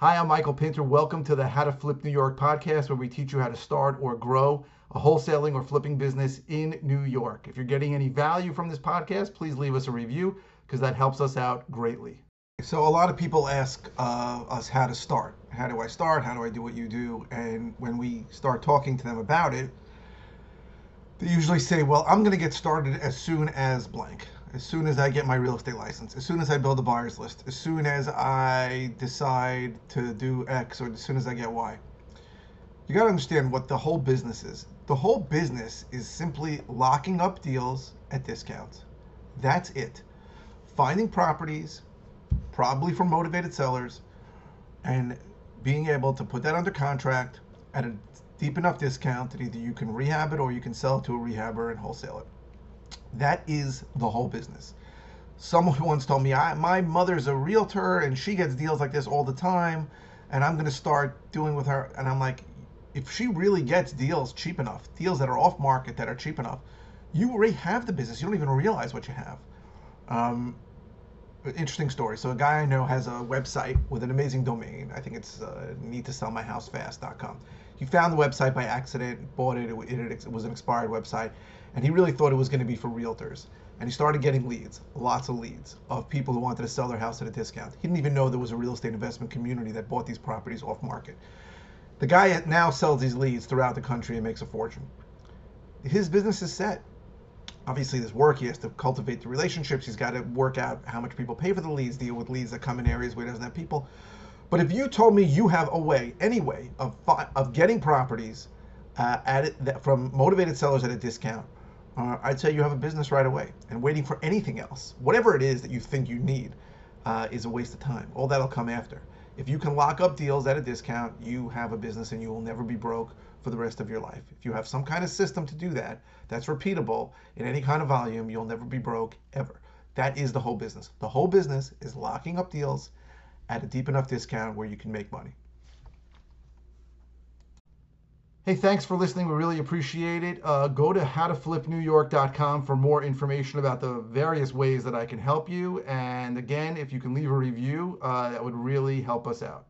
Hi, I'm Michael Pinter. Welcome to the How to Flip New York podcast, where we teach you how to start or grow a wholesaling or flipping business in New York. If you're getting any value from this podcast, please leave us a review because that helps us out greatly. So, a lot of people ask uh, us how to start. How do I start? How do I do what you do? And when we start talking to them about it, they usually say, Well, I'm going to get started as soon as blank as soon as I get my real estate license, as soon as I build a buyer's list, as soon as I decide to do X, or as soon as I get Y. You got to understand what the whole business is. The whole business is simply locking up deals at discounts. That's it. Finding properties, probably from motivated sellers, and being able to put that under contract at a deep enough discount that either you can rehab it or you can sell it to a rehabber and wholesale it. That is the whole business. Someone once told me, I, my mother's a realtor and she gets deals like this all the time, and I'm going to start doing with her. And I'm like, if she really gets deals cheap enough, deals that are off market that are cheap enough, you already have the business. You don't even realize what you have. Um, interesting story. So a guy I know has a website with an amazing domain. I think it's uh, need to sell my house fast.com. He found the website by accident, bought. It, it. it, was an expired website, and he really thought it was going to be for realtors. And he started getting leads, lots of leads of people who wanted to sell their house at a discount. He didn't even know there was a real estate investment community that bought these properties off market. The guy now sells these leads throughout the country and makes a fortune. His business is set. Obviously, there's work. He has to cultivate the relationships. He's got to work out how much people pay for the leads, deal with leads that come in areas where he doesn't have people. But if you told me you have a way, any way, of, of getting properties uh, at it, that, from motivated sellers at a discount, uh, I'd say you have a business right away. And waiting for anything else, whatever it is that you think you need, uh, is a waste of time. All that'll come after. If you can lock up deals at a discount, you have a business and you will never be broke for the rest of your life. If you have some kind of system to do that, that's repeatable in any kind of volume, you'll never be broke ever. That is the whole business. The whole business is locking up deals at a deep enough discount where you can make money. Hey, thanks for listening. We really appreciate it. Uh, go to howtoflipnewyork.com for more information about the various ways that I can help you. And again, if you can leave a review, uh, that would really help us out.